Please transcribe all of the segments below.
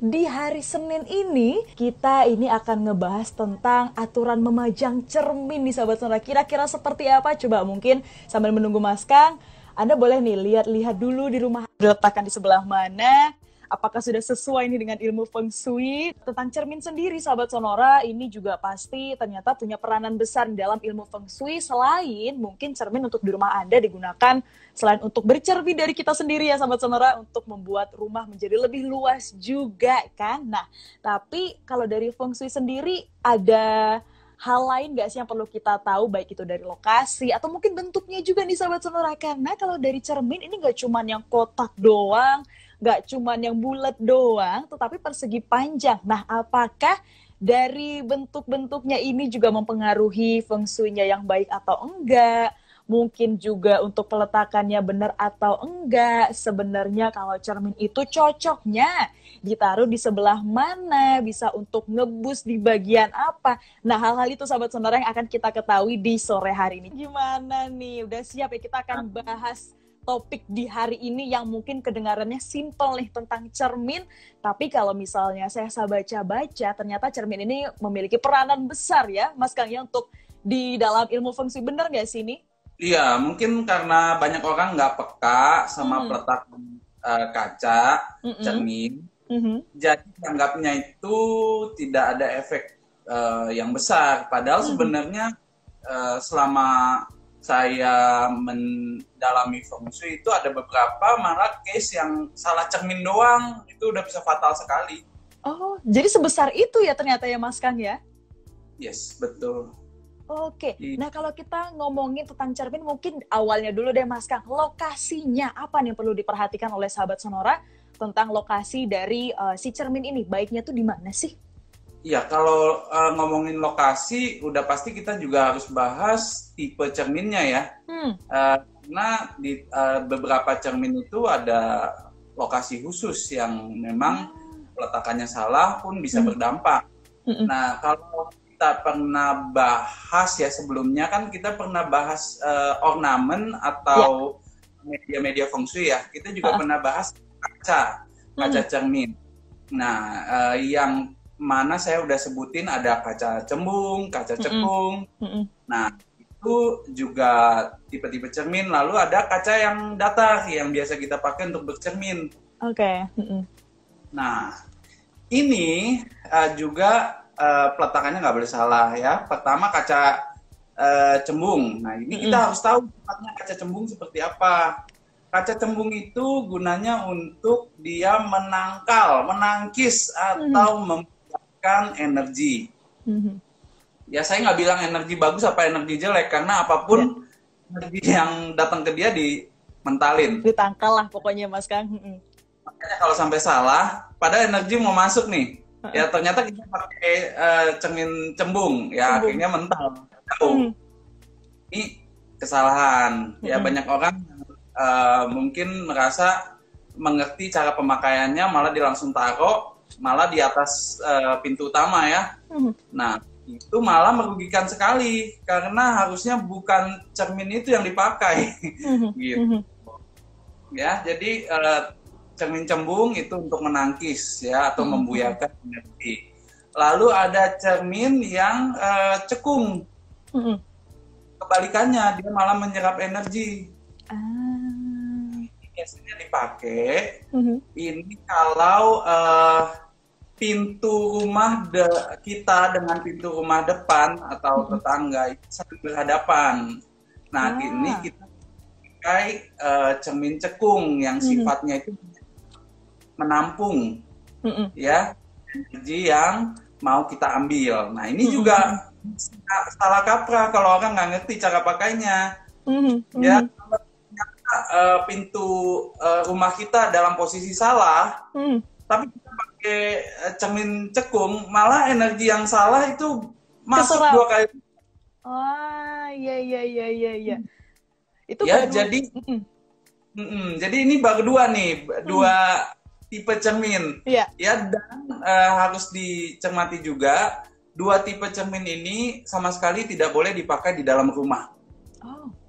di hari Senin ini kita ini akan ngebahas tentang aturan memajang cermin nih sahabat sonora. Kira-kira seperti apa? Coba mungkin sambil menunggu Mas Kang, Anda boleh nih lihat-lihat dulu di rumah diletakkan di sebelah mana apakah sudah sesuai ini dengan ilmu feng shui? Tentang cermin sendiri sahabat sonora ini juga pasti ternyata punya peranan besar dalam ilmu feng shui. Selain mungkin cermin untuk di rumah anda digunakan selain untuk bercermin dari kita sendiri ya sahabat sonora untuk membuat rumah menjadi lebih luas juga kan? Nah tapi kalau dari feng shui sendiri ada hal lain gak sih yang perlu kita tahu? Baik itu dari lokasi atau mungkin bentuknya juga nih sahabat sonora. Karena kalau dari cermin ini gak cuman yang kotak doang nggak cuma yang bulat doang, tetapi persegi panjang. Nah, apakah dari bentuk-bentuknya ini juga mempengaruhi feng shui-nya yang baik atau enggak? Mungkin juga untuk peletakannya benar atau enggak. Sebenarnya kalau cermin itu cocoknya ditaruh di sebelah mana, bisa untuk ngebus di bagian apa. Nah, hal-hal itu sahabat saudara yang akan kita ketahui di sore hari ini. Gimana nih? Udah siap ya kita akan bahas topik di hari ini yang mungkin kedengarannya simple nih tentang cermin, tapi kalau misalnya saya baca-baca, ternyata cermin ini memiliki peranan besar ya, Mas Kang ya untuk di dalam ilmu fungsi benar nggak sih ini? Iya, mungkin karena banyak orang nggak peka sama hmm. peletak uh, kaca, mm -mm. cermin, mm -hmm. jadi anggapnya itu tidak ada efek uh, yang besar. Padahal mm -hmm. sebenarnya uh, selama saya mendalami feng shui itu ada beberapa malah case yang salah cermin doang itu udah bisa fatal sekali. Oh, jadi sebesar itu ya ternyata ya Mas Kang ya? Yes, betul. Oke, nah kalau kita ngomongin tentang cermin mungkin awalnya dulu deh Mas Kang, lokasinya apa nih yang perlu diperhatikan oleh sahabat Sonora tentang lokasi dari uh, si cermin ini, baiknya tuh di mana sih? Iya, kalau uh, ngomongin lokasi, udah pasti kita juga harus bahas tipe cerminnya ya. Hmm. Uh, karena di uh, beberapa cermin itu ada lokasi khusus yang memang peletakannya salah pun bisa hmm. berdampak. Hmm. Nah, kalau kita pernah bahas ya sebelumnya kan kita pernah bahas uh, ornamen atau ya. media-media ya. feng shui ya. Kita juga uh. pernah bahas kaca, kaca hmm. cermin. Nah, uh, yang mana saya udah sebutin ada kaca cembung, kaca cekung. Mm -mm. Nah, itu juga tipe-tipe cermin. Lalu ada kaca yang datar yang biasa kita pakai untuk bercermin. Oke. Okay. Mm. Nah, ini uh, juga uh, peletakannya nggak boleh salah ya. Pertama kaca uh, cembung. Nah, ini kita harus tahu tempatnya kaca cembung seperti apa. Kaca cembung itu gunanya untuk dia menangkal, menangkis atau mm -hmm kan energi. Mm-hmm. Ya saya nggak bilang energi bagus apa energi jelek karena apa pun yeah. energi yang datang ke dia dimentalin. Ditangkal lah pokoknya Mas Kang. Mm-hmm. Makanya kalau sampai salah, pada energi mau masuk nih, uh-uh. ya ternyata kita pakai uh, cermin cembung, ya cembung. akhirnya mental. Tahu. Mm. Ini kesalahan. Mm-hmm. Ya banyak orang uh, mungkin merasa mengerti cara pemakaiannya malah dia langsung taruh malah di atas uh, pintu utama ya. Hmm. Nah, itu malah merugikan sekali karena harusnya bukan cermin itu yang dipakai hmm. gitu. Hmm. Ya, jadi uh, cermin cembung itu untuk menangkis ya atau hmm. membuyarkan energi. Lalu ada cermin yang uh, cekung. Hmm. Kebalikannya, dia malah menyerap energi. Ah. Biasanya dipakai. Hmm. Ini kalau uh, pintu rumah de kita dengan pintu rumah depan atau tetangga itu berhadapan. Nah, ah. ini kita pakai uh, cermin cekung yang sifatnya itu menampung, ya energi yang mau kita ambil. Nah, ini juga salah kaprah kalau orang nggak ngerti cara pakainya. Ya, uh, pintu uh, rumah kita dalam posisi salah, mm. tapi kita pakai eh, cermin cekung, malah energi yang salah itu masuk Keserap. dua kali. Wah, iya iya iya iya iya. Itu ya baru... jadi mm -mm. jadi ini baru dua nih, dua mm. tipe cermin. Iya. Ya dan uh, harus dicermati juga dua tipe cermin ini sama sekali tidak boleh dipakai di dalam rumah. Oh.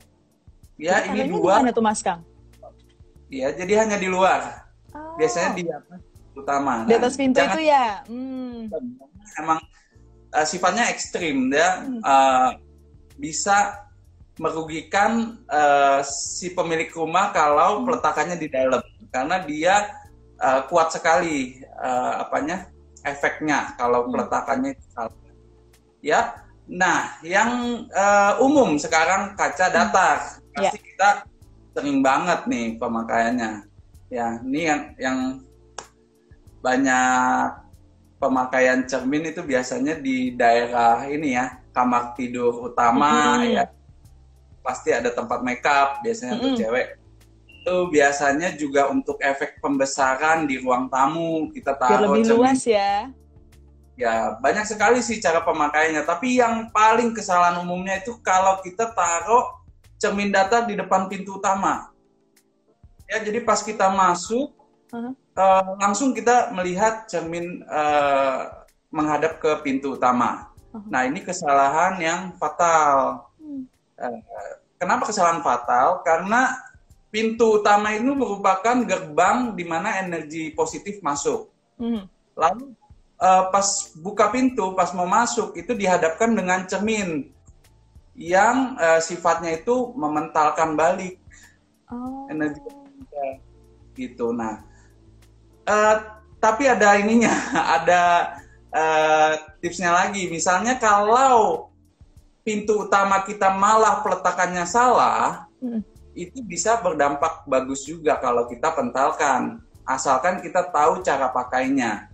Ya, jadi ini dua. Mana tuh Mas Kang? Ya, jadi hanya di luar. Oh. Biasanya di apa? utama. Di atas pintu Jangan, itu ya. Hmm. Emang uh, sifatnya ekstrim ya, hmm. uh, bisa merugikan uh, si pemilik rumah kalau hmm. peletakannya di dalam karena dia uh, kuat sekali uh, apanya efeknya kalau hmm. peletakannya di dalam. Ya, nah yang uh, umum sekarang kaca hmm. datar. Pasti yeah. kita sering banget nih pemakaiannya. Ya, ini yang yang banyak pemakaian cermin itu biasanya di daerah ini ya kamar tidur utama hmm. ya pasti ada tempat makeup biasanya hmm. untuk cewek itu biasanya juga untuk efek pembesaran di ruang tamu kita taruh lebih cermin. luas ya ya banyak sekali sih cara pemakaiannya tapi yang paling kesalahan umumnya itu kalau kita taruh cermin datar di depan pintu utama ya jadi pas kita masuk uh-huh. uh, langsung kita melihat cermin uh, menghadap ke pintu utama. Uh-huh. Nah ini kesalahan yang fatal. Uh, kenapa kesalahan fatal? Karena pintu utama itu merupakan gerbang di mana energi positif masuk. Uh-huh. Lalu uh, pas buka pintu, pas mau masuk itu dihadapkan dengan cermin yang uh, sifatnya itu mementalkan balik oh. energi gitu. Nah, Uh, tapi ada ininya, ada uh, tipsnya lagi. Misalnya kalau pintu utama kita malah peletakannya salah, hmm. itu bisa berdampak bagus juga kalau kita pentalkan. Asalkan kita tahu cara pakainya.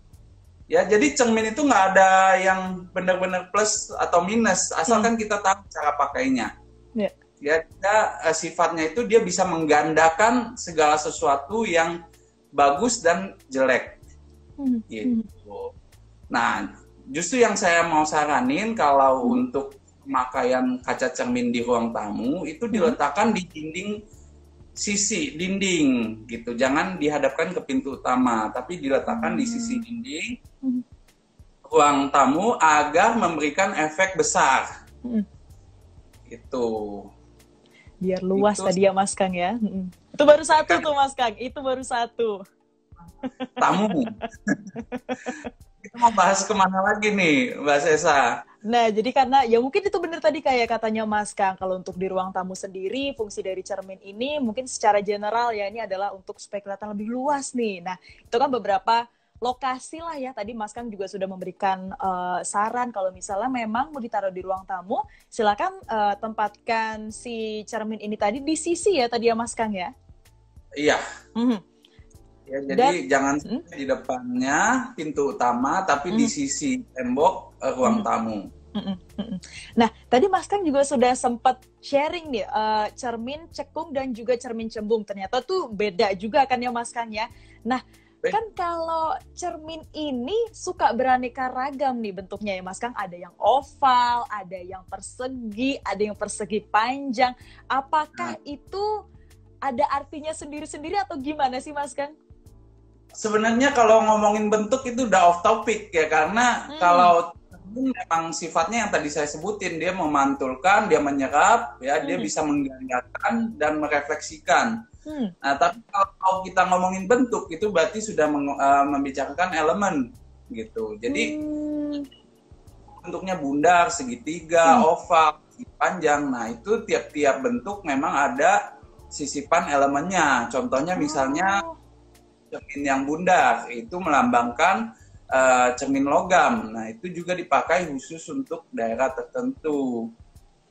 Ya, jadi cermin itu nggak ada yang benar-benar plus atau minus, asalkan hmm. kita tahu cara pakainya. Yeah. Ya, dia, uh, sifatnya itu dia bisa menggandakan segala sesuatu yang bagus dan jelek. Hmm. Gitu. Nah, justru yang saya mau saranin kalau hmm. untuk pemakaian kaca cermin di ruang tamu itu hmm. diletakkan di dinding sisi dinding gitu. Jangan dihadapkan ke pintu utama, tapi diletakkan hmm. di sisi hmm. dinding hmm. ruang tamu agar memberikan efek besar. Hmm. Itu. Biar luas itu, tadi ya Mas Kang ya. Hmm. Itu baru satu tuh Mas Kang, itu baru satu. Tamu. Kita mau bahas ke mana lagi nih Mbak Sesa? Nah, jadi karena ya mungkin itu benar tadi kayak katanya Mas Kang, kalau untuk di ruang tamu sendiri, fungsi dari cermin ini mungkin secara general ya ini adalah untuk supaya kelihatan lebih luas nih. Nah, itu kan beberapa lokasi lah ya tadi Mas Kang juga sudah memberikan uh, saran kalau misalnya memang mau ditaruh di ruang tamu silakan uh, tempatkan si cermin ini tadi di sisi ya tadi ya Mas Kang ya Iya. Mm-hmm. Ya, jadi Dan, jangan mm? di depannya pintu utama, tapi mm. di sisi tembok uh, ruang mm. tamu. Nah, tadi Mas Kang juga sudah sempat sharing nih uh, cermin cekung dan juga cermin cembung. Ternyata tuh beda juga kan ya Mas Kang ya. Nah, kan kalau cermin ini suka beraneka ragam nih bentuknya ya Mas Kang. Ada yang oval, ada yang persegi, ada yang persegi panjang. Apakah nah. itu ada artinya sendiri-sendiri atau gimana sih Mas Kang? Sebenarnya kalau ngomongin bentuk itu udah off topic ya karena hmm. kalau memang sifatnya yang tadi saya sebutin dia memantulkan, dia menyerap, ya hmm. dia bisa menggandakan dan merefleksikan. Hmm. Nah, tapi kalau kita ngomongin bentuk itu berarti sudah uh, membicarakan elemen gitu. Jadi hmm. bentuknya bundar, segitiga, hmm. oval, panjang. Nah, itu tiap-tiap bentuk memang ada sisipan elemennya. Contohnya misalnya oh. cermin yang bundar itu melambangkan uh, cermin logam. Nah, itu juga dipakai khusus untuk daerah tertentu.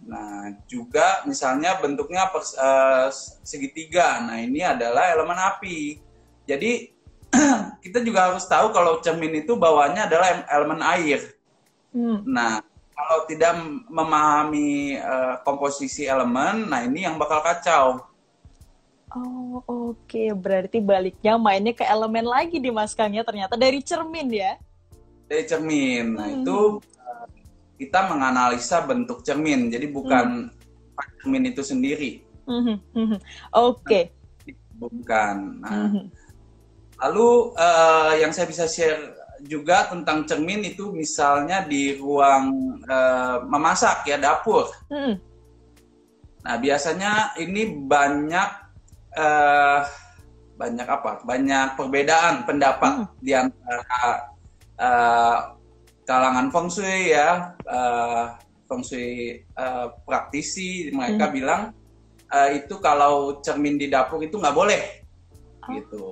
Nah, juga misalnya bentuknya pers, uh, segitiga. Nah, ini adalah elemen api. Jadi kita juga harus tahu kalau cermin itu bawahnya adalah elemen air. Hmm. Nah, kalau tidak memahami uh, komposisi elemen, nah ini yang bakal kacau. Oh oke, okay. berarti baliknya mainnya ke elemen lagi di Mas Kang ya ternyata dari cermin ya? Dari cermin, nah hmm. itu kita menganalisa bentuk cermin, jadi bukan hmm. cermin itu sendiri. Hmm. Hmm. Oke. Okay. Bukan. Nah, hmm. lalu uh, yang saya bisa share juga tentang cermin itu misalnya di ruang uh, memasak ya dapur. Hmm. Nah biasanya ini banyak uh, banyak apa? Banyak perbedaan pendapat hmm. di antara uh, kalangan feng shui ya, uh, feng shui uh, praktisi mereka hmm. bilang uh, itu kalau cermin di dapur itu nggak boleh, oh. gitu.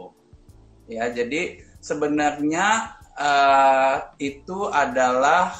Ya, jadi sebenarnya uh, itu adalah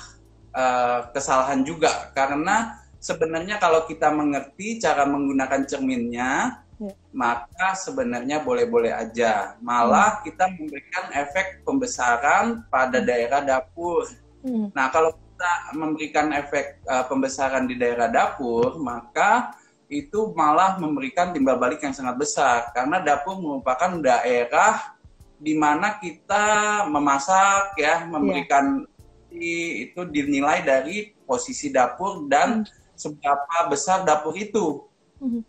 uh, kesalahan juga karena sebenarnya kalau kita mengerti cara menggunakan cerminnya Ya. maka sebenarnya boleh-boleh aja. Malah hmm. kita memberikan efek pembesaran pada hmm. daerah dapur. Hmm. Nah, kalau kita memberikan efek uh, pembesaran di daerah dapur, maka itu malah memberikan timbal balik yang sangat besar karena dapur merupakan daerah di mana kita memasak ya, memberikan yeah. itu dinilai dari posisi dapur dan hmm. seberapa besar dapur itu. Hmm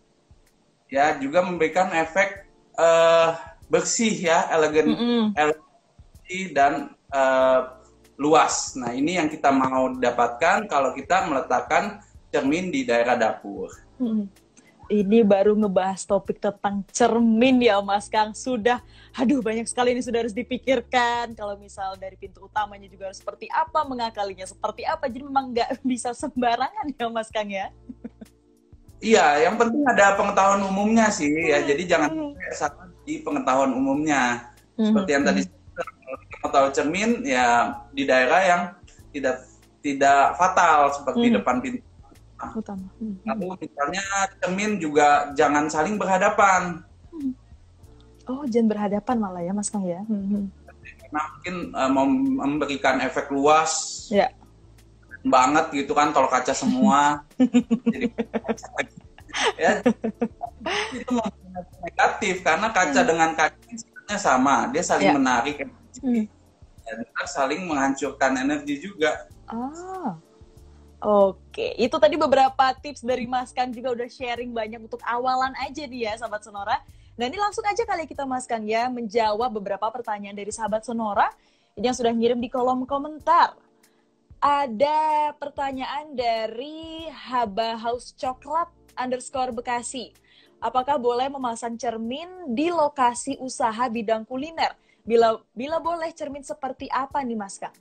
ya juga memberikan efek uh, bersih ya elegan mm -hmm. elegan dan uh, luas. Nah ini yang kita mau dapatkan kalau kita meletakkan cermin di daerah dapur. Mm Ini baru ngebahas topik tentang cermin ya Mas Kang. Sudah, aduh banyak sekali ini sudah harus dipikirkan. Kalau misal dari pintu utamanya juga harus seperti apa, mengakalinya seperti apa. Jadi memang nggak bisa sembarangan ya Mas Kang ya. Iya, yang penting ada pengetahuan umumnya sih ya. Jadi jangan hmm. salah di pengetahuan umumnya. Hmm. Seperti yang tadi hmm. tahu cermin ya di daerah yang tidak tidak fatal seperti hmm. depan pintu utama. Hmm. Lalu misalnya cermin juga jangan saling berhadapan. Oh, jangan berhadapan malah ya, Mas Kang ya. Hmm. Karena mungkin uh, memberikan efek luas. Ya banget gitu kan kalau kaca semua jadi ya itu negatif karena kaca hmm. dengan kaca sama dia saling ya. menarik hmm. dan saling menghancurkan energi juga ah Oke, itu tadi beberapa tips dari Mas Kang juga udah sharing banyak untuk awalan aja nih ya, sahabat Sonora. Nah ini langsung aja kali kita Mas Kang ya menjawab beberapa pertanyaan dari sahabat Sonora yang sudah ngirim di kolom komentar ada pertanyaan dari Haba House Coklat underscore Bekasi. Apakah boleh memasang cermin di lokasi usaha bidang kuliner? Bila bila boleh cermin seperti apa nih Mas Kang?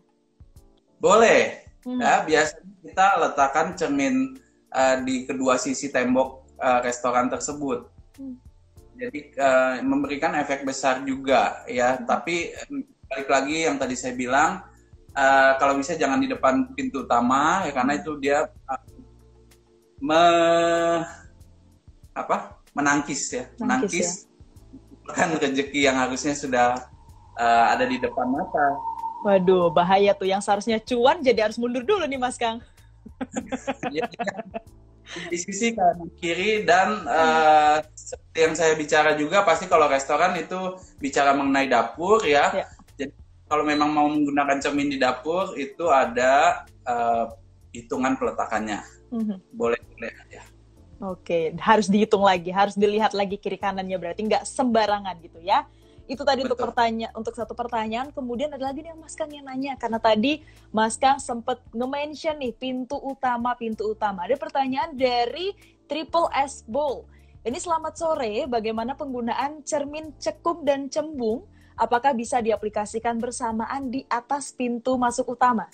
Boleh. Hmm. Ya, biasanya kita letakkan cermin uh, di kedua sisi tembok uh, restoran tersebut. Hmm. Jadi uh, memberikan efek besar juga ya, hmm. tapi balik lagi yang tadi saya bilang uh, kalau bisa jangan di depan pintu utama ya karena itu dia uh, me apa menangkis ya menangkis ya. kan rezeki yang harusnya sudah uh, ada di depan mata waduh bahaya tuh yang seharusnya cuan jadi harus mundur dulu nih mas kang ya, di sisi kanan kiri dan uh, seperti yang saya bicara juga pasti kalau restoran itu bicara mengenai dapur ya, ya kalau memang mau menggunakan cermin di dapur itu ada uh, hitungan peletakannya. Mm-hmm. Boleh boleh aja. Oke, harus dihitung lagi, harus dilihat lagi kiri kanannya berarti nggak sembarangan gitu ya. Itu tadi Betul. untuk pertanyaan untuk satu pertanyaan. Kemudian ada lagi nih Mas Kang yang nanya karena tadi Mas Kang sempat nge-mention nih pintu utama, pintu utama. Ada pertanyaan dari Triple S Bowl. Ini selamat sore, bagaimana penggunaan cermin cekung dan cembung apakah bisa diaplikasikan bersamaan di atas pintu masuk utama?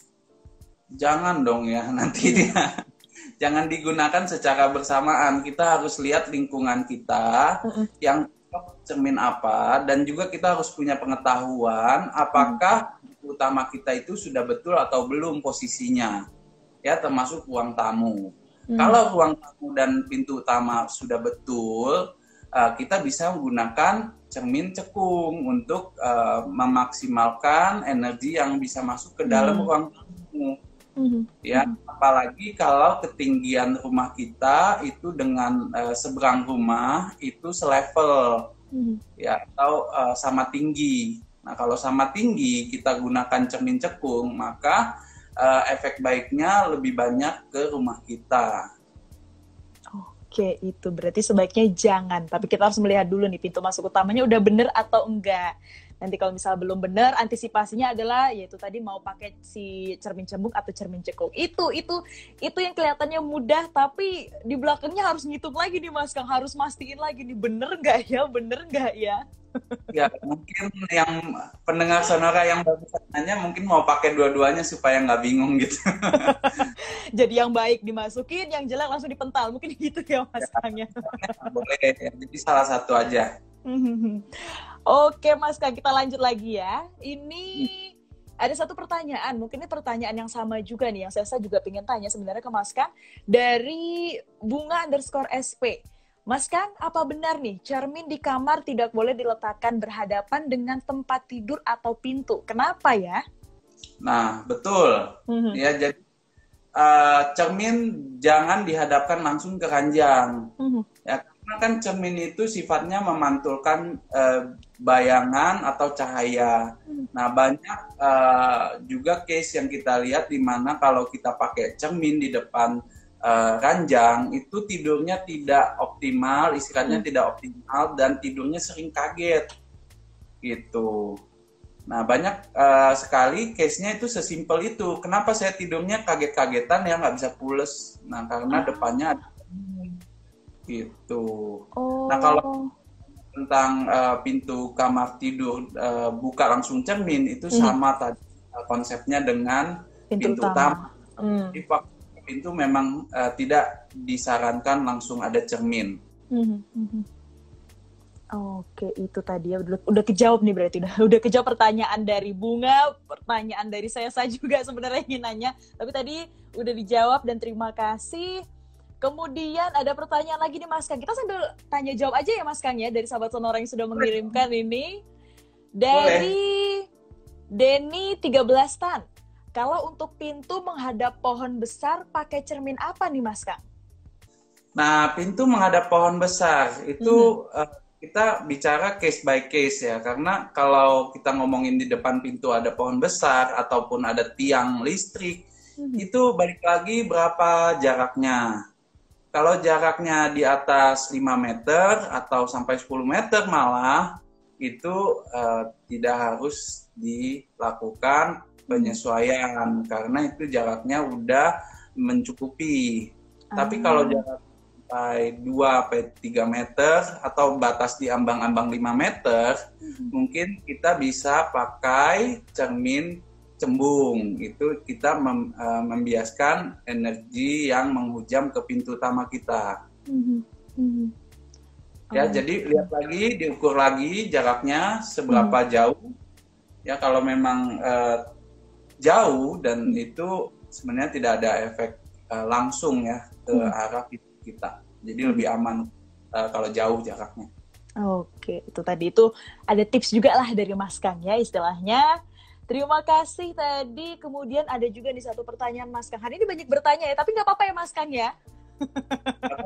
Jangan dong ya, nanti dia jangan digunakan secara bersamaan. Kita harus lihat lingkungan kita yang cermin apa dan juga kita harus punya pengetahuan apakah mm. utama kita itu sudah betul atau belum posisinya. Ya, termasuk ruang tamu. Mm. Kalau ruang tamu dan pintu utama sudah betul, uh, kita bisa menggunakan cermin cekung untuk uh, memaksimalkan energi yang bisa masuk ke dalam hmm. ruang tamu. Hmm. Ya, apalagi kalau ketinggian rumah kita itu dengan uh, seberang rumah itu selevel, hmm. ya atau uh, sama tinggi. Nah, kalau sama tinggi kita gunakan cermin cekung, maka uh, efek baiknya lebih banyak ke rumah kita. Oke, itu berarti sebaiknya jangan. Tapi kita harus melihat dulu nih pintu masuk utamanya udah bener atau enggak. Nanti kalau misal belum benar, antisipasinya adalah yaitu tadi mau pakai si cermin cembung atau cermin cekung. Itu itu itu yang kelihatannya mudah, tapi di belakangnya harus ngitung lagi nih Mas Kang, harus mastiin lagi nih bener nggak ya, bener nggak ya ya mungkin yang pendengar sonora yang baru nanya mungkin mau pakai dua-duanya supaya nggak bingung gitu. Jadi yang baik dimasukin, yang jelek langsung dipental, mungkin gitu ya mas ya, Kang ya. Boleh, jadi salah satu aja. Oke mas Kang, kita lanjut lagi ya. Ini ada satu pertanyaan, mungkin ini pertanyaan yang sama juga nih, yang saya juga pengen tanya sebenarnya ke Mas Kang dari bunga underscore SP. Mas Kang, apa benar nih cermin di kamar tidak boleh diletakkan berhadapan dengan tempat tidur atau pintu? Kenapa ya? Nah, betul. Mm-hmm. Ya, jadi uh, cermin jangan dihadapkan langsung ke ranjang. Mm-hmm. Ya, karena kan cermin itu sifatnya memantulkan uh, bayangan atau cahaya. Nah, banyak uh, juga case yang kita lihat di mana kalau kita pakai cermin di depan uh, ranjang itu tidurnya tidak optimal, istirahatnya hmm. tidak optimal dan tidurnya sering kaget gitu. Nah banyak uh, sekali case-nya itu sesimpel itu. Kenapa saya tidurnya kaget-kagetan ya nggak bisa pules? Nah karena ah. depannya ada gitu. Oh. Nah kalau tentang uh, pintu kamar tidur uh, buka langsung cermin itu hmm. sama tadi uh, konsepnya dengan pintu, pintu utama. Hmm. Jadi pintu memang uh, tidak disarankan langsung ada cermin. Mm -hmm. Oke, itu tadi ya udah, udah kejawab nih berarti udah udah kejawab pertanyaan dari Bunga, pertanyaan dari saya saya juga sebenarnya ingin nanya, tapi tadi udah dijawab dan terima kasih. Kemudian ada pertanyaan lagi nih Mas Kang. Kita sambil tanya jawab aja ya Mas Kang ya dari sahabat sonora yang sudah mengirimkan ini. Dari Denny 13 Tan. Kalau untuk pintu menghadap pohon besar, pakai cermin apa nih Mas Kang? Nah, pintu menghadap pohon besar itu hmm. uh, kita bicara case by case ya, karena kalau kita ngomongin di depan pintu ada pohon besar ataupun ada tiang listrik, hmm. itu balik lagi berapa jaraknya. Kalau jaraknya di atas 5 meter atau sampai 10 meter malah itu uh, tidak harus dilakukan penyesuaian karena itu jaraknya udah mencukupi. Ah. Tapi kalau jarak sampai 2 sampai 3 meter atau batas di ambang-ambang 5 meter, hmm. mungkin kita bisa pakai cermin cembung. Itu kita mem, uh, membiaskan energi yang menghujam ke pintu utama kita. Hmm. Hmm. Ya, oh. jadi lihat lagi, diukur lagi jaraknya seberapa hmm. jauh. Ya, kalau memang uh, jauh dan itu sebenarnya tidak ada efek uh, langsung ya ke hmm. arah kita. Jadi lebih aman uh, kalau jauh jaraknya. Oke, itu tadi itu ada tips juga lah dari Mas Kang ya istilahnya. Terima kasih tadi. Kemudian ada juga nih satu pertanyaan Mas Kang. Hari ini banyak bertanya ya, tapi nggak apa-apa ya Mas Kang ya.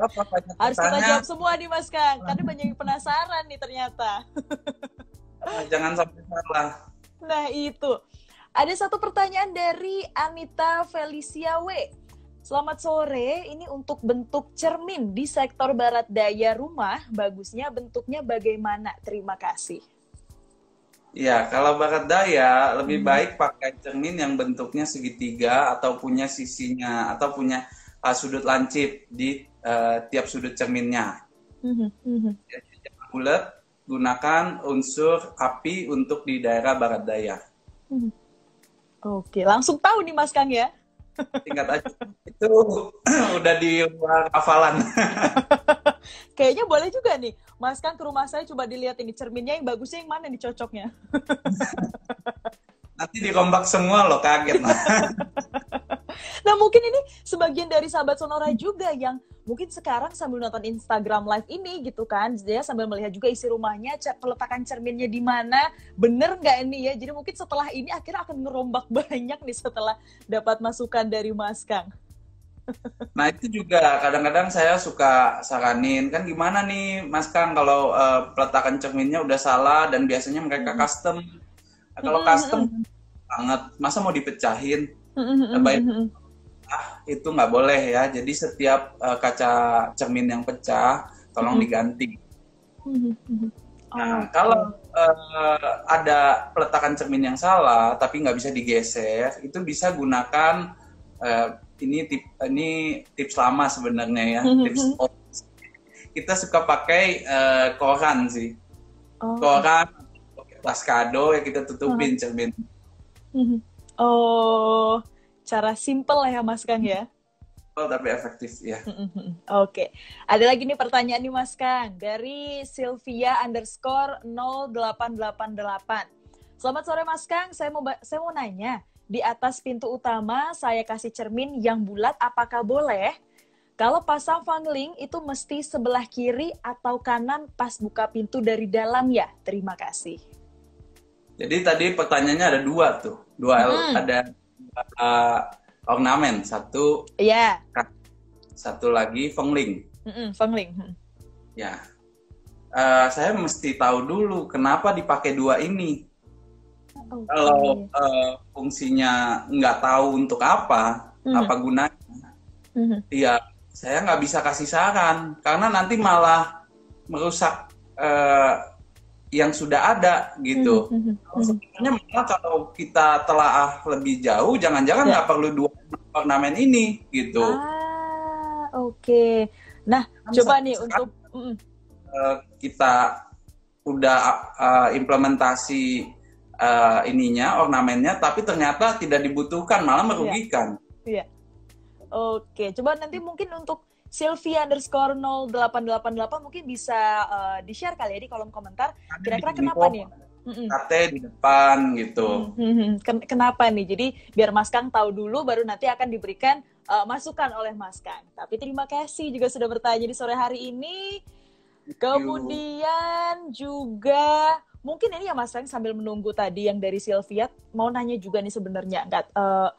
Apa, Harus kita jawab semua nih Mas Kang, karena banyak yang penasaran nih ternyata. Jangan sampai salah. Nah itu. Ada satu pertanyaan dari Anita Felicia W. Selamat sore, ini untuk bentuk cermin di sektor barat daya rumah, bagusnya bentuknya bagaimana? Terima kasih. Ya, kalau barat daya lebih hmm. baik pakai cermin yang bentuknya segitiga atau punya sisinya atau punya uh, sudut lancip di uh, tiap sudut cerminnya. Hmm. Hmm. Jadi bulat, gunakan unsur api untuk di daerah barat daya. Hmm. Oke, langsung tahu nih Mas Kang ya. Tingkat aja. Itu udah di luar hafalan. Kayaknya boleh juga nih. Mas Kang ke rumah saya coba dilihat ini cerminnya yang bagusnya yang mana nih cocoknya. Nanti dirombak semua loh, kaget. nah mungkin ini sebagian dari sahabat Sonora juga yang mungkin sekarang sambil nonton Instagram live ini gitu kan, dia sambil melihat juga isi rumahnya, peletakan cerminnya di mana, bener nggak ini ya? Jadi mungkin setelah ini akhirnya akan ngerombak banyak nih setelah dapat masukan dari Mas Kang. Nah itu juga kadang-kadang saya suka saranin kan gimana nih Mas Kang kalau uh, peletakan cerminnya udah salah dan biasanya mereka hmm. custom. Nah, kalau custom banget, masa mau dipecahin? baik ah, itu nggak boleh ya. Jadi setiap uh, kaca cermin yang pecah tolong diganti. Nah, kalau uh, ada peletakan cermin yang salah tapi nggak bisa digeser, itu bisa gunakan uh, ini tip ini tips lama sebenarnya ya, tips kita suka pakai uh, koran sih, oh. koran tas kado ya kita tutupin cermin. Oh, cara simple ya Mas Kang ya? Oh, tapi efektif ya. Oke, okay. ada lagi nih pertanyaan nih Mas Kang dari Sylvia underscore 0888. Selamat sore Mas Kang, saya mau saya mau nanya di atas pintu utama saya kasih cermin yang bulat, apakah boleh? Kalau pasang fangling itu mesti sebelah kiri atau kanan pas buka pintu dari dalam ya? Terima kasih. Jadi tadi pertanyaannya ada dua tuh, dua hmm. ada uh, ornamen satu iya yeah. satu lagi fengling mm -mm, fengling hmm. ya uh, saya mesti tahu dulu kenapa dipakai dua ini okay. kalau uh, fungsinya nggak tahu untuk apa mm -hmm. apa gunanya mm -hmm. ya saya nggak bisa kasih saran karena nanti malah merusak uh, yang sudah ada gitu. Mm -hmm. Sebenarnya malah kalau kita telah lebih jauh, jangan-jangan ya. nggak yeah. perlu dua ornamen ini gitu. Ah, oke. Okay. Nah, kan coba nih untuk uh, kita udah uh, implementasi uh, ininya ornamennya, tapi ternyata tidak dibutuhkan, malah iya. merugikan. Iya. Yeah. Oke, coba nanti mungkin untuk Sylvia underscore 0888 mungkin bisa uh, di-share kali ya di kolom komentar. Kira-kira kenapa nih? KT di depan gitu. Ken kenapa nih? Jadi biar Mas Kang tahu dulu baru nanti akan diberikan uh, masukan oleh Mas Kang. Tapi terima kasih juga sudah bertanya di sore hari ini. Kemudian juga mungkin ini ya Mas Kang sambil menunggu tadi yang dari Sylvia mau nanya juga nih sebenarnya enggak uh,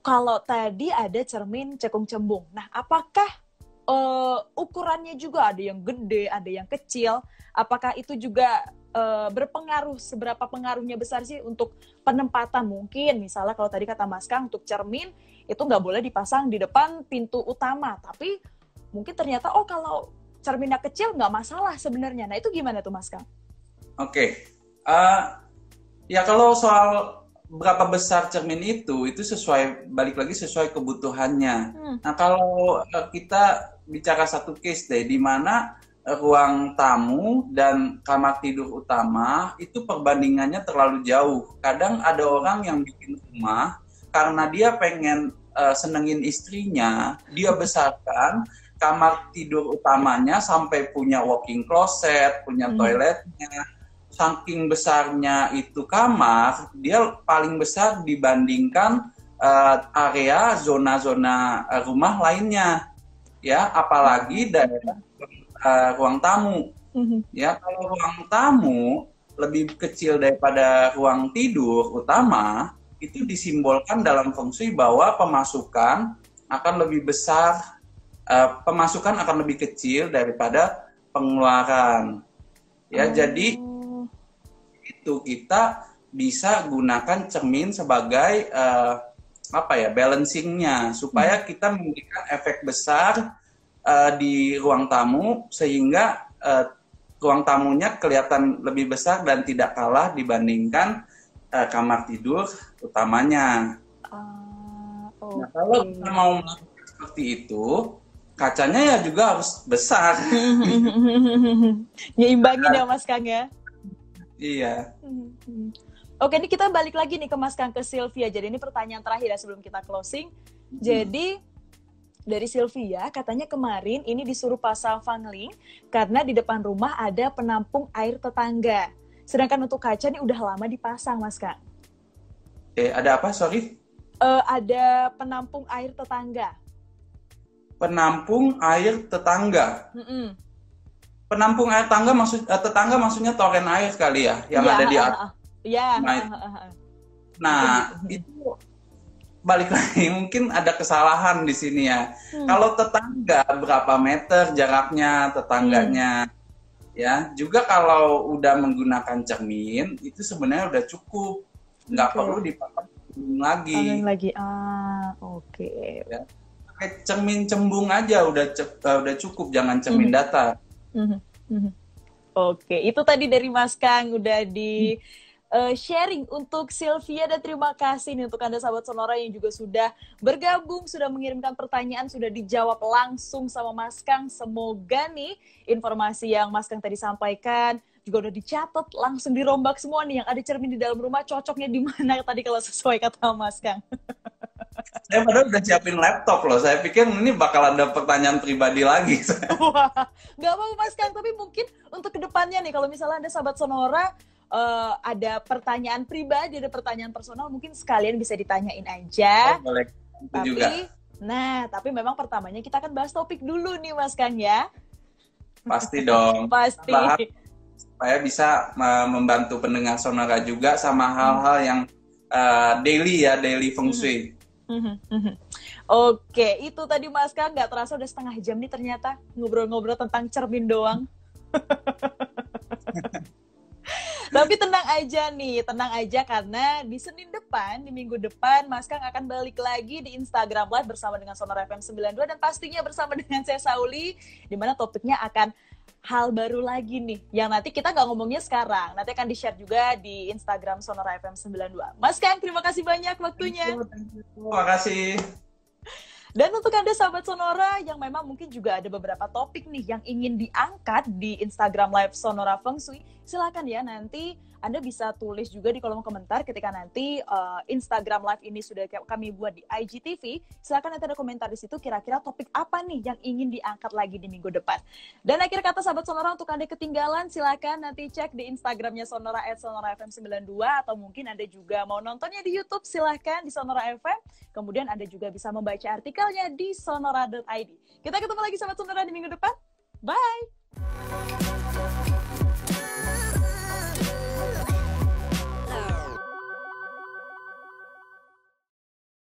kalau tadi ada cermin cekung cembung. Nah, apakah uh, ukurannya juga ada yang gede, ada yang kecil. Apakah itu juga uh, berpengaruh? Seberapa pengaruhnya besar sih untuk penempatan mungkin? Misalnya kalau tadi kata Mas Kang untuk cermin itu nggak boleh dipasang di depan pintu utama, tapi mungkin ternyata oh kalau cerminnya kecil nggak masalah sebenarnya. Nah itu gimana tuh Mas Kang? Oke, okay. uh, eh, ya kalau soal berapa besar cermin itu itu sesuai balik lagi sesuai kebutuhannya. Hmm. Nah kalau kita bicara satu case deh, di mana ruang tamu dan kamar tidur utama itu perbandingannya terlalu jauh. Kadang ada orang yang bikin rumah karena dia pengen uh, senengin istrinya, dia besarkan kamar tidur utamanya sampai punya walking closet, punya hmm. toiletnya. Saking besarnya itu kamar, dia paling besar dibandingkan uh, area zona-zona rumah lainnya ya apalagi daerah uh, ruang tamu mm-hmm. ya kalau ruang tamu lebih kecil daripada ruang tidur utama itu disimbolkan dalam fungsi bahwa pemasukan akan lebih besar uh, pemasukan akan lebih kecil daripada pengeluaran ya oh. jadi itu kita bisa gunakan cermin sebagai uh, apa ya balancingnya supaya hmm. kita memberikan efek besar uh, di ruang tamu sehingga uh, ruang tamunya kelihatan lebih besar dan tidak kalah dibandingkan uh, kamar tidur utamanya. Uh, okay. Nah kalau kita mau melakukan seperti itu kacanya ya juga harus besar. Nyimbangin ya Mas Kang ya. Iya. Oke, ini kita balik lagi nih ke Mas Kang ke Sylvia. Jadi ini pertanyaan terakhir ya sebelum kita closing. Hmm. Jadi dari Sylvia katanya kemarin ini disuruh pasang fangling karena di depan rumah ada penampung air tetangga. Sedangkan untuk kaca ini udah lama dipasang, Mas Kang. Eh, ada apa? Sorry. Uh, ada penampung air tetangga. Penampung air tetangga. Mm -mm. Penampung air tangga maksud uh, tetangga maksudnya toren air kali ya yang ya, ada di atas. Iya. Nah, nah itu balik lagi mungkin ada kesalahan di sini ya. Hmm. Kalau tetangga berapa meter jaraknya tetangganya, hmm. ya. Juga kalau udah menggunakan cermin itu sebenarnya udah cukup, nggak okay. perlu dipasang lagi. Pasang lagi, ah oke. Okay. Ya. Pakai cermin cembung aja udah uh, udah cukup, jangan cermin hmm. datar. Hmm. Hmm. Oke, itu tadi dari Mas Kang udah di uh, sharing untuk Sylvia dan terima kasih nih untuk Anda sahabat Sonora yang juga sudah bergabung, sudah mengirimkan pertanyaan, sudah dijawab langsung sama Mas Kang. Semoga nih informasi yang Mas Kang tadi sampaikan juga udah dicatat, langsung dirombak semua nih yang ada cermin di dalam rumah cocoknya di mana tadi kalau sesuai kata Mas Kang. saya padahal udah siapin laptop loh. Saya pikir ini bakal ada pertanyaan pribadi lagi. Wah, nggak apa-apa Mas Kang, tapi mungkin untuk ke depannya nih, kalau misalnya ada sahabat Sonora uh, ada pertanyaan pribadi, ada pertanyaan personal, mungkin sekalian bisa ditanyain aja. Oh, boleh. tapi, juga. nah, tapi memang pertamanya kita akan bahas topik dulu nih Mas Kang ya. Pasti dong. Pasti. Bahas, supaya bisa membantu pendengar Sonora juga sama hal-hal yang uh, daily ya, daily feng shui. Mhm, mhm. Oke, itu tadi Mas Kang nggak terasa udah setengah jam nih ternyata ngobrol-ngobrol tentang cermin doang. Tapi tenang aja nih, tenang aja karena di Senin depan, di minggu depan, Mas Kang akan balik lagi di Instagram Live bersama dengan Sonora FM 92 dan pastinya bersama dengan saya Sauli, di mana topiknya akan hal baru lagi nih yang nanti kita nggak ngomongnya sekarang. Nanti akan di share juga di Instagram Sonora FM 92 Mas Kang terima kasih banyak waktunya. Terima kasih dan untuk Anda sahabat Sonora yang memang mungkin juga ada beberapa topik nih yang ingin diangkat di Instagram Live Sonora Feng Shui, silakan ya nanti anda bisa tulis juga di kolom komentar ketika nanti uh, Instagram Live ini sudah kami buat di IGTV. Silakan nanti ada komentar di situ kira-kira topik apa nih yang ingin diangkat lagi di minggu depan. Dan akhir kata sahabat Sonora untuk Anda ketinggalan silakan nanti cek di Instagramnya Sonora at Sonora FM 92 atau mungkin Anda juga mau nontonnya di YouTube silahkan di Sonora FM. Kemudian Anda juga bisa membaca artikelnya di sonora.id. Kita ketemu lagi sahabat Sonora di minggu depan. Bye!